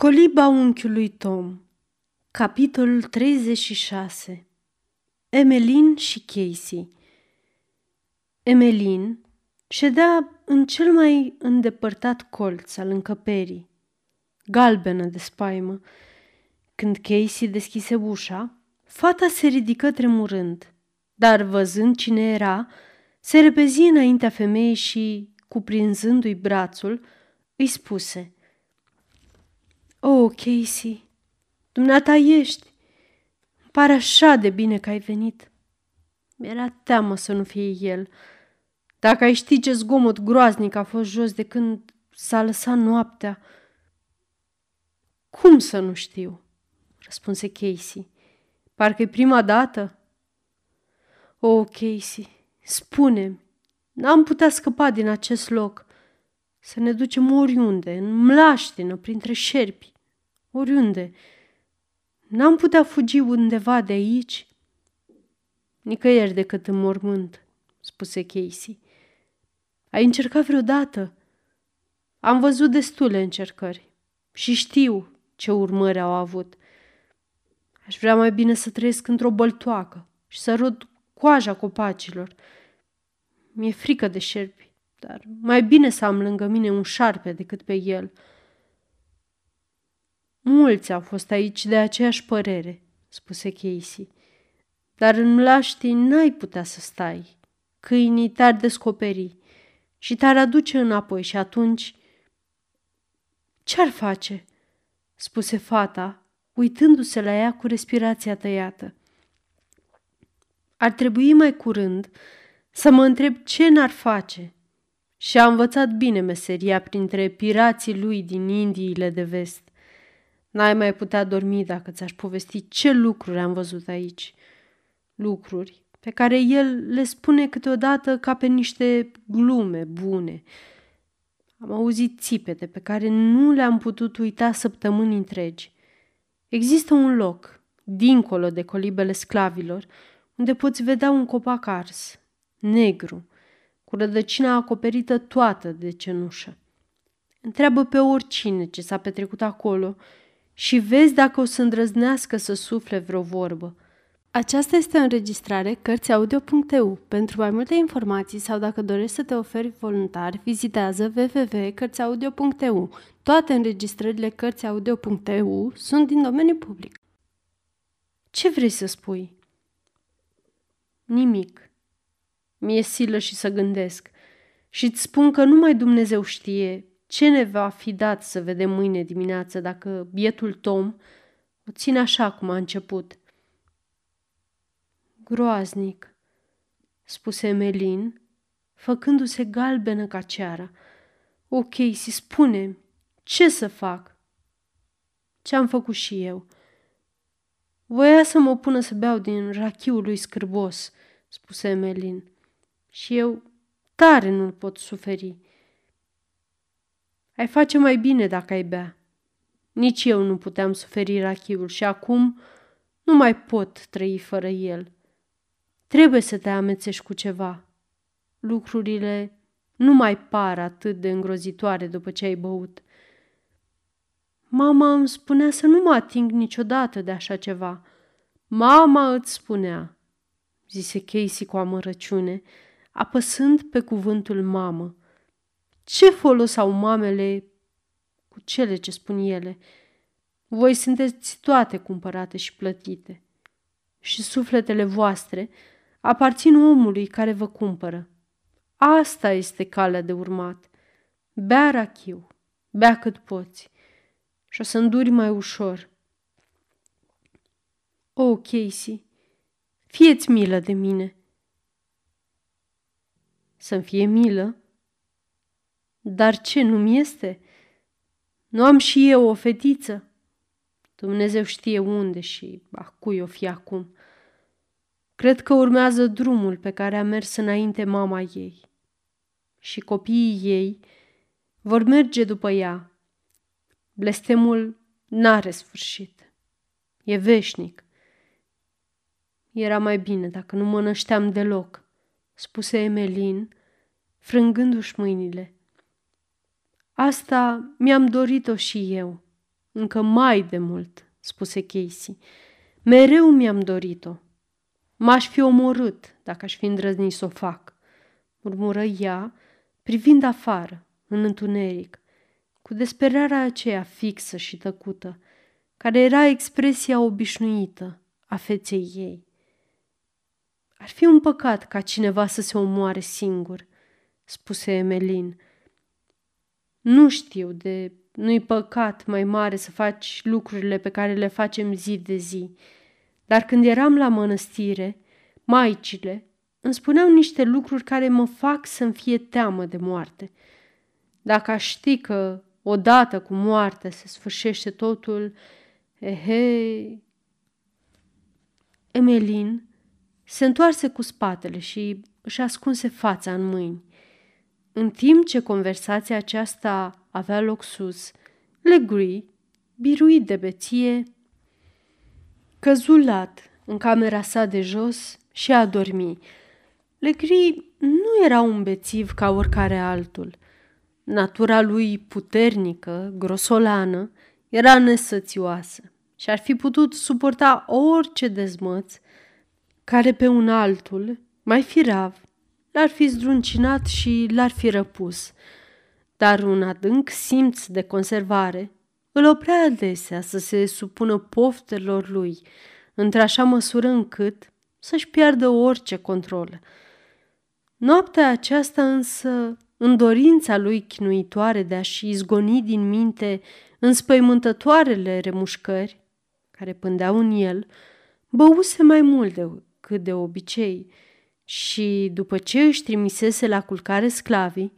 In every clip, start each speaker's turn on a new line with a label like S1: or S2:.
S1: Coliba unchiului Tom Capitolul 36 Emelin și Casey Emelin ședea în cel mai îndepărtat colț al încăperii, galbenă de spaimă. Când Casey deschise ușa, fata se ridică tremurând, dar văzând cine era, se repezi înaintea femeii și, cuprinzându-i brațul, îi spuse – Oh, Casey, dumneata ești. Îmi pare așa de bine că ai venit. Mi-era teamă să nu fie el. Dacă ai ști ce zgomot groaznic a fost jos de când s-a lăsat noaptea. Cum să nu știu? răspunse Casey. Parcă-i prima dată. Oh, Casey, spune n-am putea scăpa din acest loc. Să ne ducem oriunde, în mlaștină, printre șerpi, oriunde. N-am putea fugi undeva de aici? Nicăieri decât în mormânt, spuse Casey. Ai încercat vreodată? Am văzut destule încercări și știu ce urmări au avut. Aș vrea mai bine să trăiesc într-o băltoacă și să rod coaja copacilor. Mi-e frică de șerpi dar mai bine să am lângă mine un șarpe decât pe el. Mulți au fost aici de aceeași părere, spuse Casey. Dar în mlaștii n-ai putea să stai. Câinii te-ar descoperi și te-ar aduce înapoi și atunci... Ce-ar face? spuse fata, uitându-se la ea cu respirația tăiată. Ar trebui mai curând să mă întreb ce n-ar face și a învățat bine meseria printre pirații lui din Indiile de vest. N-ai mai putea dormi dacă ți-aș povesti ce lucruri am văzut aici. Lucruri pe care el le spune câteodată ca pe niște glume bune. Am auzit țipete pe care nu le-am putut uita săptămâni întregi. Există un loc, dincolo de colibele sclavilor, unde poți vedea un copac ars, negru, cu rădăcina acoperită toată de cenușă. Întreabă pe oricine ce s-a petrecut acolo și vezi dacă o să îndrăznească să sufle vreo vorbă. Aceasta este o înregistrare Cărțiaudio.eu. Pentru mai multe informații sau dacă dorești să te oferi voluntar, vizitează www.cărțiaudio.eu. Toate înregistrările Cărțiaudio.eu sunt din domeniu public. Ce vrei să spui? Nimic. Mi-e silă și să gândesc. Și îți spun că numai Dumnezeu știe ce ne va fi dat să vedem mâine dimineață dacă bietul Tom o ține așa cum a început. Groaznic, spuse Emelin, făcându-se galbenă ca ceara. Ok, si spune ce să fac? Ce am făcut și eu? Voia să mă pună să beau din rachiul lui scârbos, spuse Emelin și eu tare nu-l pot suferi. Ai face mai bine dacă ai bea. Nici eu nu puteam suferi rachiul și acum nu mai pot trăi fără el. Trebuie să te amețești cu ceva. Lucrurile nu mai par atât de îngrozitoare după ce ai băut. Mama îmi spunea să nu mă ating niciodată de așa ceva. Mama îți spunea, zise Casey cu amărăciune, apăsând pe cuvântul mamă. Ce folos au mamele cu cele ce spun ele? Voi sunteți toate cumpărate și plătite. Și sufletele voastre aparțin omului care vă cumpără. Asta este calea de urmat. Bea rachiu, bea cât poți și o să înduri mai ușor. O, oh, Casey, fieți milă de mine – să-mi fie milă? Dar ce nu-mi este? Nu am și eu o fetiță? Dumnezeu știe unde și a cui o fi acum. Cred că urmează drumul pe care a mers înainte mama ei. Și copiii ei vor merge după ea. Blestemul n-are sfârșit. E veșnic. Era mai bine dacă nu mă nășteam deloc spuse Emelin, frângându-și mâinile. Asta mi-am dorit-o și eu, încă mai de mult, spuse Casey. Mereu mi-am dorit-o. M-aș fi omorât dacă aș fi îndrăznit să o fac, murmură ea, privind afară, în întuneric, cu desperarea aceea fixă și tăcută, care era expresia obișnuită a feței ei. Ar fi un păcat ca cineva să se omoare singur, spuse Emelin. Nu știu de nu-i păcat mai mare să faci lucrurile pe care le facem zi de zi. Dar când eram la mănăstire, maicile îmi spuneau niște lucruri care mă fac să-mi fie teamă de moarte. Dacă aș ști că odată cu moartea se sfârșește totul, ehe... Emelin se întoarse cu spatele și își ascunse fața în mâini. În timp ce conversația aceasta avea loc sus, Legree, biruit de beție, căzulat în camera sa de jos și a dormi. Legree nu era un bețiv ca oricare altul. Natura lui puternică, grosolană, era nesățioasă și ar fi putut suporta orice dezmăț care pe un altul, mai firav, l-ar fi zdruncinat și l-ar fi răpus. Dar un adânc simț de conservare îl oprea adesea să se supună poftelor lui, într-așa măsură încât să-și piardă orice control. Noaptea aceasta însă, în dorința lui chinuitoare de a-și izgoni din minte înspăimântătoarele remușcări care pândeau în el, băuse mai mult decât de obicei și, după ce își trimisese la culcare sclavii,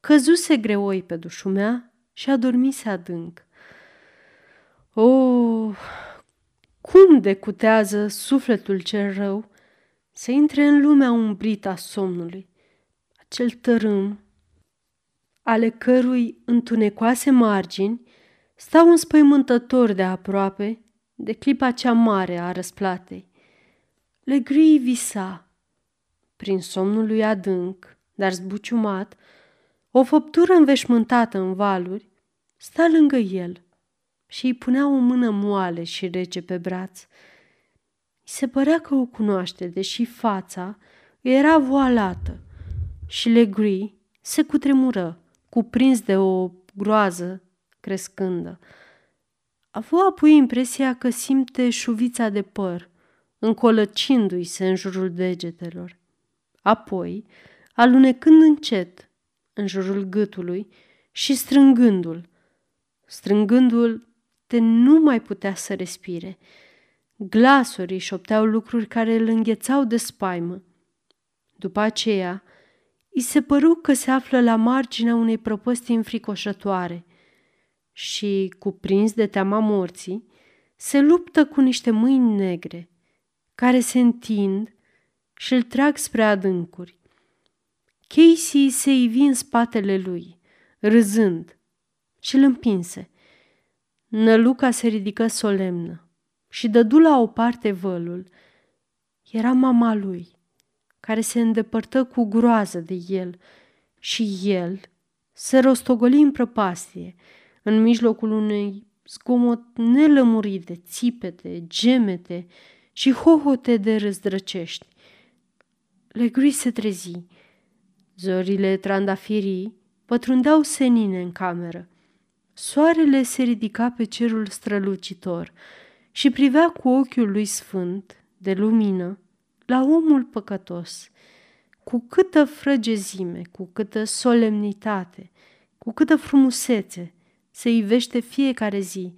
S1: căzuse greoi pe dușumea și adormise adânc. O, oh, cum decutează sufletul cel rău să intre în lumea umbrită a somnului, acel tărâm ale cărui întunecoase margini stau înspăimântător de aproape de clipa cea mare a răsplatei. Legrii visa, prin somnul lui adânc, dar zbuciumat, o făptură înveșmântată în valuri, sta lângă el și îi punea o mână moale și rece pe braț. I se părea că o cunoaște, deși fața era voalată și Legree se cutremură, cuprins de o groază crescândă. A avut apoi impresia că simte șuvița de păr, încolăcindu-i se în jurul degetelor. Apoi, alunecând încet în jurul gâtului și strângându-l, strângându-l de nu mai putea să respire. Glasurii șopteau lucruri care îl înghețau de spaimă. După aceea, îi se păru că se află la marginea unei prăpăstii înfricoșătoare și, cuprins de teama morții, se luptă cu niște mâini negre, care se întind și îl trag spre adâncuri. Casey se ivi în spatele lui, râzând, și îl împinse. Năluca se ridică solemnă și dădu la o parte vălul. Era mama lui, care se îndepărtă cu groază de el și el se rostogoli în prăpastie, în mijlocul unei zgomot nelămurit de țipete, gemete și hohote de răzdrăcești. Legri se trezi. Zorile trandafirii pătrundeau senine în cameră. Soarele se ridica pe cerul strălucitor și privea cu ochiul lui sfânt, de lumină, la omul păcătos. Cu câtă frăgezime, cu câtă solemnitate, cu câtă frumusețe se ivește fiecare zi,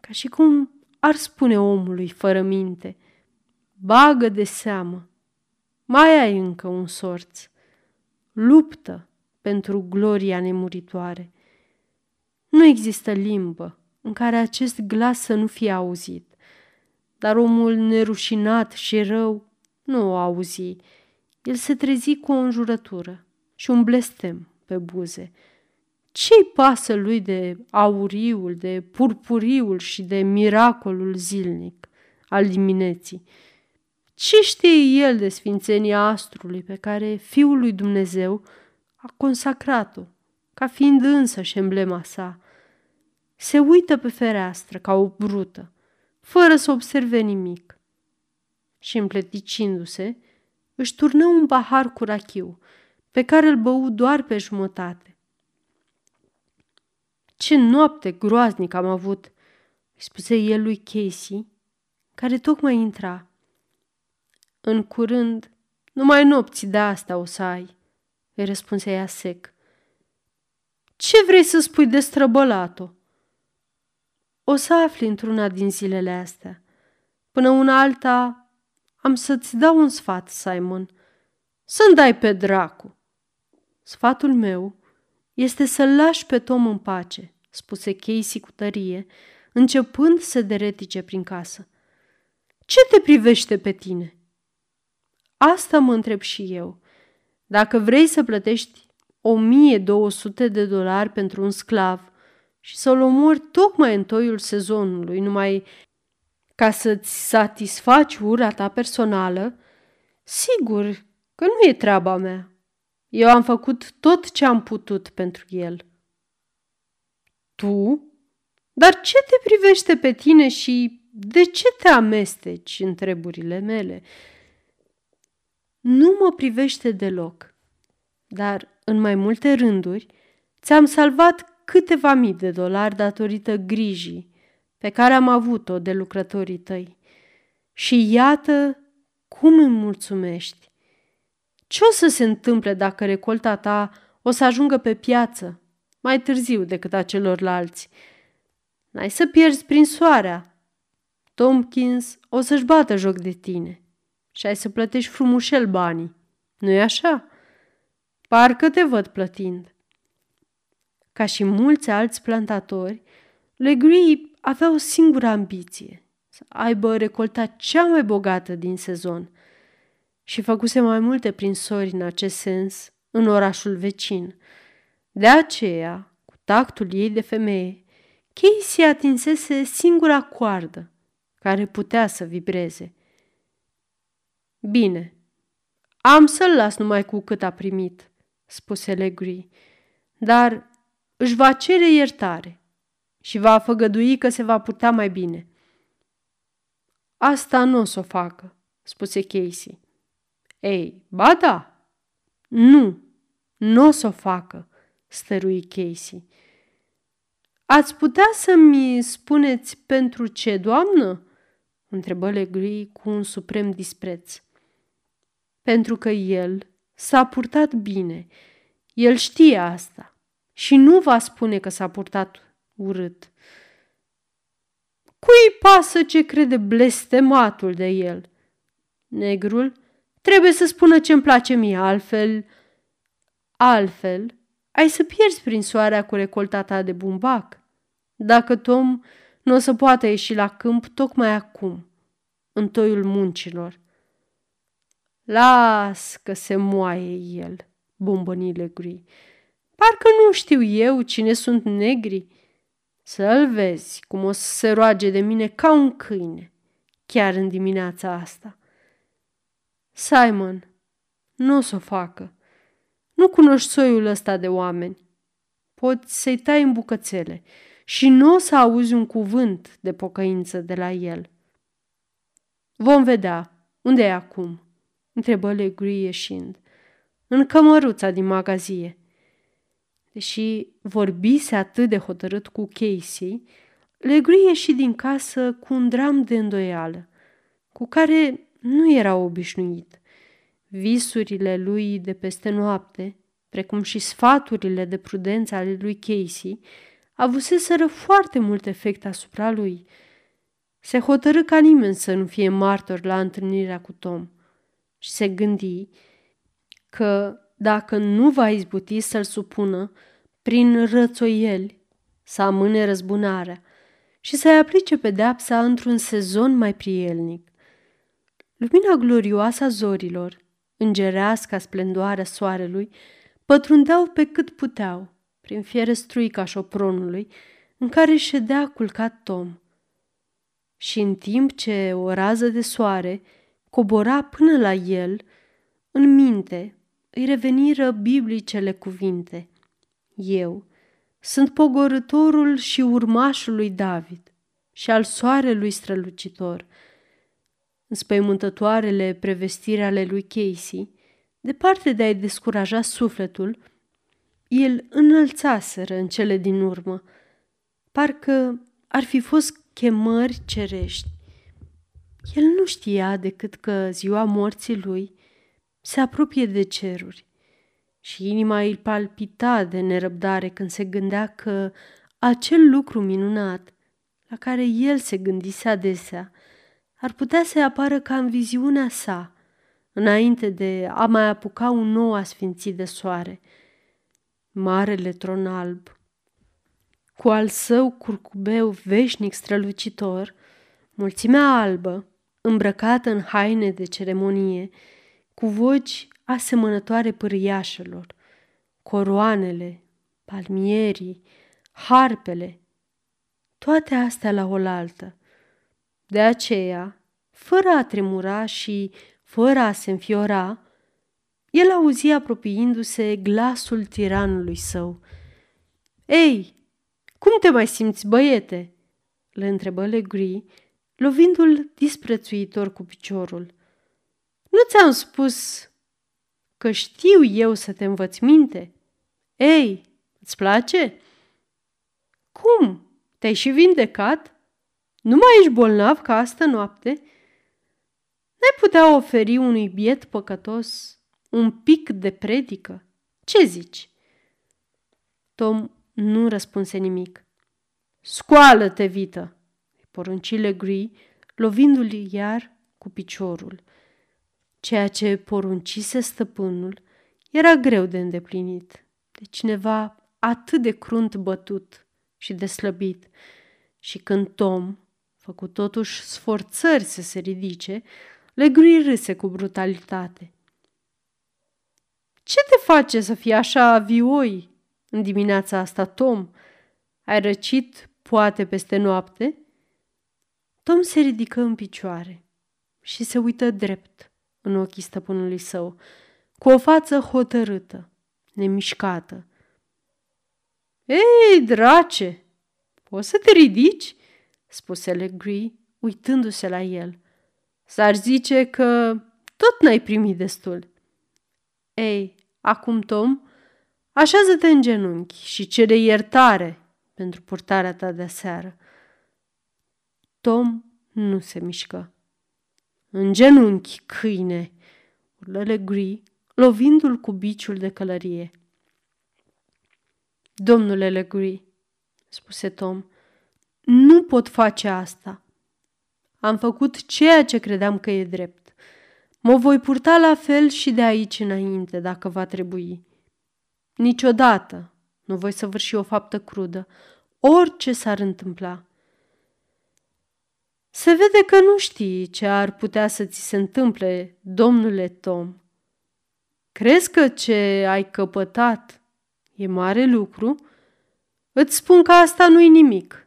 S1: ca și cum ar spune omului fără minte, bagă de seamă, mai ai încă un sorț, luptă pentru gloria nemuritoare. Nu există limbă în care acest glas să nu fie auzit, dar omul nerușinat și rău nu o auzi. El se trezi cu o înjurătură și un blestem pe buze. Ce-i pasă lui de auriul, de purpuriul și de miracolul zilnic al dimineții? Ce știe el de sfințenia astrului pe care Fiul lui Dumnezeu a consacrat-o, ca fiind însă și emblema sa? se uită pe fereastră ca o brută, fără să observe nimic. Și împleticindu-se, își turnă un pahar cu rachiu, pe care îl bău doar pe jumătate. Ce noapte groaznică am avut, îi spuse el lui Casey, care tocmai intra. În curând, numai nopți de asta o să ai, îi răspunse ea sec. Ce vrei să spui de străbălat-o? O să afli într-una din zilele astea. Până una alta am să-ți dau un sfat, Simon. Să-mi dai pe dracu. Sfatul meu este să-l lași pe Tom în pace, spuse Casey cu tărie, începând să deretice prin casă. Ce te privește pe tine? Asta mă întreb și eu. Dacă vrei să plătești 1200 de dolari pentru un sclav și să-l omori tocmai în toiul sezonului, numai ca să-ți satisfaci ura ta personală, sigur că nu e treaba mea. Eu am făcut tot ce am putut pentru el. Tu? Dar ce te privește pe tine și de ce te amesteci în treburile mele? Nu mă privește deloc, dar în mai multe rânduri ți-am salvat câteva mii de dolari datorită grijii pe care am avut-o de lucrătorii tăi. Și iată cum îmi mulțumești. Ce o să se întâmple dacă recolta ta o să ajungă pe piață mai târziu decât a celorlalți? N-ai să pierzi prin soarea. Tompkins o să-și bată joc de tine și ai să plătești frumușel banii. Nu-i așa? Parcă te văd plătind. Ca și mulți alți plantatori, Legree avea o singură ambiție, să aibă recolta cea mai bogată din sezon și făcuse mai multe prinsori în acest sens în orașul vecin. De aceea, cu tactul ei de femeie, Casey atinsese singura coardă care putea să vibreze. Bine, am să-l las numai cu cât a primit, spuse Legree, dar își va cere iertare și va făgădui că se va purta mai bine. Asta nu o să o facă, spuse Casey. Ei, ba da. Nu, nu o să o facă, stărui Casey. Ați putea să-mi spuneți pentru ce, doamnă? întrebă Legree cu un suprem dispreț. Pentru că el s-a purtat bine. El știe asta și nu va spune că s-a purtat urât. Cui pasă ce crede blestematul de el? Negrul trebuie să spună ce-mi place mie, altfel... Altfel, ai să pierzi prin soarea cu recolta ta de bumbac. Dacă Tom nu o să poată ieși la câmp tocmai acum, în toiul muncilor. Las că se moaie el, bombănile gri. Parcă nu știu eu cine sunt negri. Să-l vezi cum o să se roage de mine ca un câine, chiar în dimineața asta. Simon, nu o să o facă. Nu cunoști soiul ăsta de oameni. Poți să-i tai în bucățele și nu o să auzi un cuvânt de pocăință de la el. Vom vedea. Unde e acum? întrebă Legree ieșind. În cămăruța din magazie. Deși vorbise atât de hotărât cu Casey, Legree ieși din casă cu un dram de îndoială, cu care nu era obișnuit. Visurile lui de peste noapte, precum și sfaturile de prudență ale lui Casey, avuseseră foarte mult efect asupra lui. Se hotărâ ca nimeni să nu fie martor la întâlnirea cu Tom și se gândi că dacă nu va izbuti să-l supună prin rățoieli, să amâne răzbunarea și să-i aplice pedeapsa într-un sezon mai prielnic. Lumina glorioasă a zorilor, îngereasca splendoarea soarelui, pătrundeau pe cât puteau prin fierestruica șopronului în care ședea culcat Tom. Și în timp ce o rază de soare cobora până la el, în minte îi reveniră biblicele cuvinte. Eu Sunt pogorătorul și urmașul lui David și al soarelui strălucitor. Înspăimântătoarele prevestire ale lui Casey, departe de a-i descuraja sufletul, el înălțaseră în cele din urmă. Parcă ar fi fost chemări cerești. El nu știa decât că ziua morții lui se apropie de ceruri și inima îi palpita de nerăbdare când se gândea că acel lucru minunat la care el se gândise adesea ar putea să apară ca în viziunea sa, înainte de a mai apuca un nou asfințit de soare. Marele tron alb, cu al său curcubeu veșnic strălucitor, mulțimea albă, îmbrăcată în haine de ceremonie, cu voci asemănătoare pâriașelor, coroanele, palmierii, harpele, toate astea la oaltă. De aceea, fără a tremura și fără a se înfiora, el auzi apropiindu-se glasul tiranului său. Ei, cum te mai simți, băiete?" le întrebă Legri, lovindu-l disprețuitor cu piciorul. Nu ți-am spus că știu eu să te învăț minte? Ei, îți place? Cum? Te-ai și vindecat? Nu mai ești bolnav ca astă noapte? N-ai putea oferi unui biet păcătos un pic de predică? Ce zici? Tom nu răspunse nimic. Scoală-te, Vită! porunci Legree, lovindu-l iar cu piciorul. Ceea ce poruncise stăpânul era greu de îndeplinit de cineva atât de crunt bătut și de slăbit. Și când Tom, făcut totuși sforțări să se ridice, le râse cu brutalitate. Ce te face să fii așa vioi în dimineața asta, Tom? Ai răcit poate peste noapte?" Tom se ridică în picioare și se uită drept în ochii stăpânului său, cu o față hotărâtă, nemișcată. Ei, drace, poți să te ridici?" Spuse Legree, uitându-se la el. S-ar zice că tot n-ai primit destul. Ei, acum, Tom, așează-te în genunchi și cere iertare pentru purtarea ta de seară. Tom nu se mișcă. În genunchi, câine, urlă Legree, lovindu-l cu biciul de călărie. Domnule Legree, spuse Tom, nu pot face asta. Am făcut ceea ce credeam că e drept. Mă voi purta la fel și de aici înainte, dacă va trebui. Niciodată nu voi săvârși o faptă crudă, orice s-ar întâmpla. Se vede că nu știi ce ar putea să ți se întâmple, domnule Tom. Crezi că ce ai căpătat e mare lucru? Îți spun că asta nu-i nimic,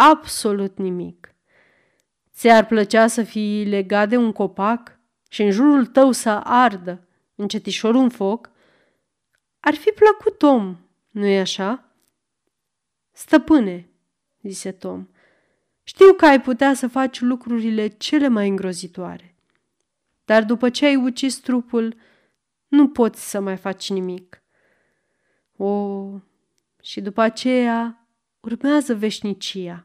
S1: absolut nimic. Ți-ar plăcea să fii legat de un copac și în jurul tău să ardă încetișor un foc? Ar fi plăcut Tom, nu-i așa? Stăpâne, zise Tom, știu că ai putea să faci lucrurile cele mai îngrozitoare. Dar după ce ai ucis trupul, nu poți să mai faci nimic. O, și după aceea urmează veșnicia.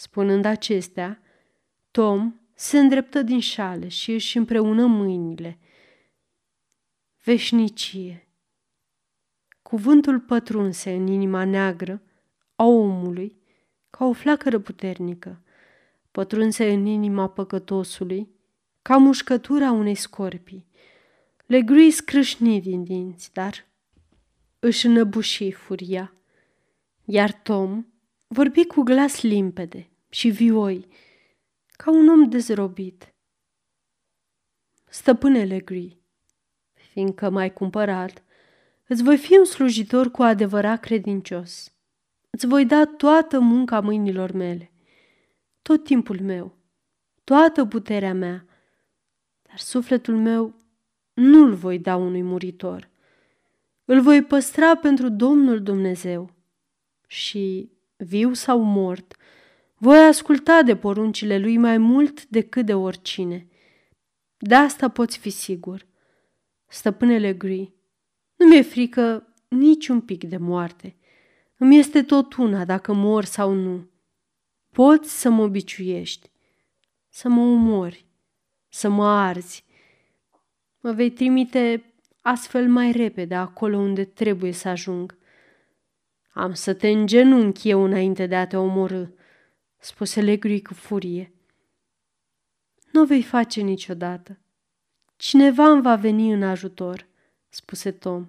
S1: Spunând acestea, Tom se îndreptă din șale și își împreună mâinile. Veșnicie. Cuvântul pătrunse în inima neagră a omului ca o flacără puternică, pătrunse în inima păcătosului, ca mușcătura unei scorpii. Legree scrâșni din dinți, dar își înăbuși furia. Iar Tom vorbi cu glas limpede și vioi, ca un om dezrobit. Stăpâne Legree, fiindcă m-ai cumpărat, îți voi fi un slujitor cu adevărat credincios. Îți voi da toată munca mâinilor mele, tot timpul meu, toată puterea mea, dar sufletul meu nu-l voi da unui muritor. Îl voi păstra pentru Domnul Dumnezeu și, viu sau mort, voi asculta de poruncile lui mai mult decât de oricine. De asta poți fi sigur. Stăpânele Gri, nu mi-e frică nici un pic de moarte. Îmi este tot una dacă mor sau nu. Poți să mă biciuiești, să mă umori, să mă arzi. Mă vei trimite astfel mai repede acolo unde trebuie să ajung. Am să te îngenunchi eu înainte de a te omorâ, spuse Legri cu furie. Nu o vei face niciodată. Cineva îmi va veni în ajutor, spuse Tom.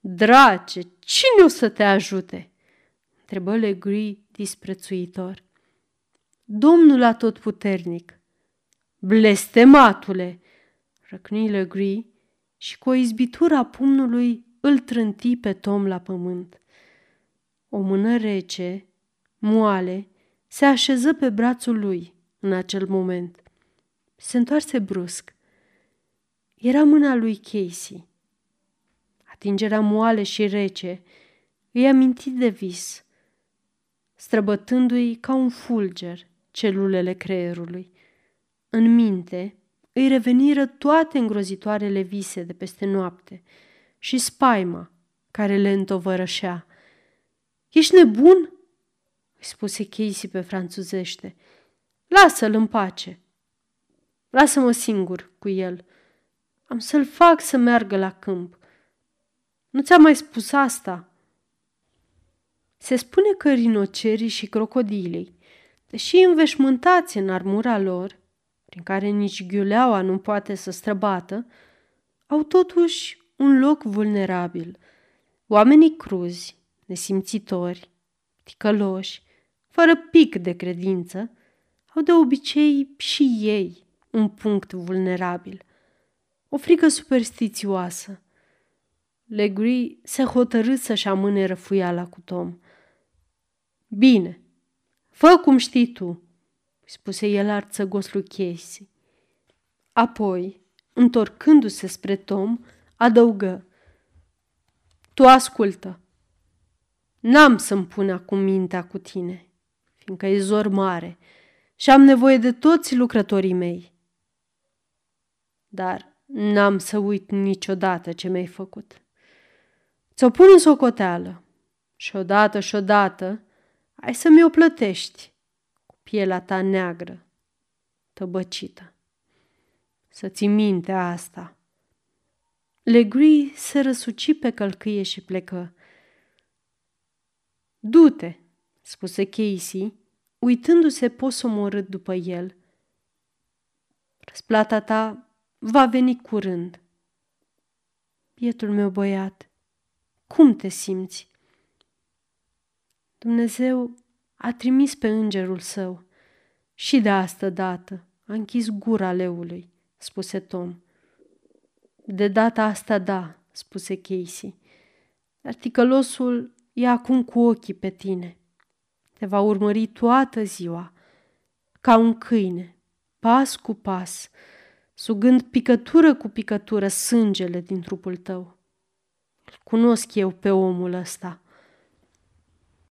S1: Drace, cine o să te ajute? întrebă Legri disprețuitor. Domnul atotputernic. Blestematule! răcni Legri și cu o izbitură a pumnului îl trânti pe Tom la pământ. O mână rece, moale, se așeză pe brațul lui în acel moment. Se întoarse brusc. Era mâna lui Casey. Atingerea moale și rece îi aminti de vis, străbătându-i ca un fulger celulele creierului. În minte îi reveniră toate îngrozitoarele vise de peste noapte și spaima care le întovărășea. Ești nebun?" îi spuse Casey pe franțuzește. Lasă-l în pace. Lasă-mă singur cu el. Am să-l fac să meargă la câmp. Nu ți-am mai spus asta?" Se spune că rinocerii și crocodilii, deși înveșmântați în armura lor, prin care nici ghiuleaua nu poate să străbată, au totuși un loc vulnerabil. Oamenii cruzi, nesimțitori, ticăloși, fără pic de credință, au de obicei și ei un punct vulnerabil, o frică superstițioasă. Legri se hotărâ să-și amâne răfuiala cu Tom. Bine, fă cum știi tu, spuse el arțăgos lui Casey. Apoi, întorcându-se spre Tom, adăugă. Tu ascultă. N-am să-mi pun acum mintea cu tine, fiindcă e zor mare și am nevoie de toți lucrătorii mei. Dar n-am să uit niciodată ce mi-ai făcut. Ți-o pun în socoteală și odată și odată ai să mi-o plătești cu pielea ta neagră, tăbăcită. Să ți minte asta. Legri se răsuci pe călcâie și plecă. Du-te, spuse Casey, uitându-se posomorât după el. Răsplata ta va veni curând. Bietul meu băiat, cum te simți? Dumnezeu a trimis pe îngerul său și de asta dată a închis gura leului, spuse Tom. De data asta da, spuse Casey, dar ticălosul e acum cu ochii pe tine. Te va urmări toată ziua, ca un câine, pas cu pas, sugând picătură cu picătură sângele din trupul tău. Îl cunosc eu pe omul ăsta.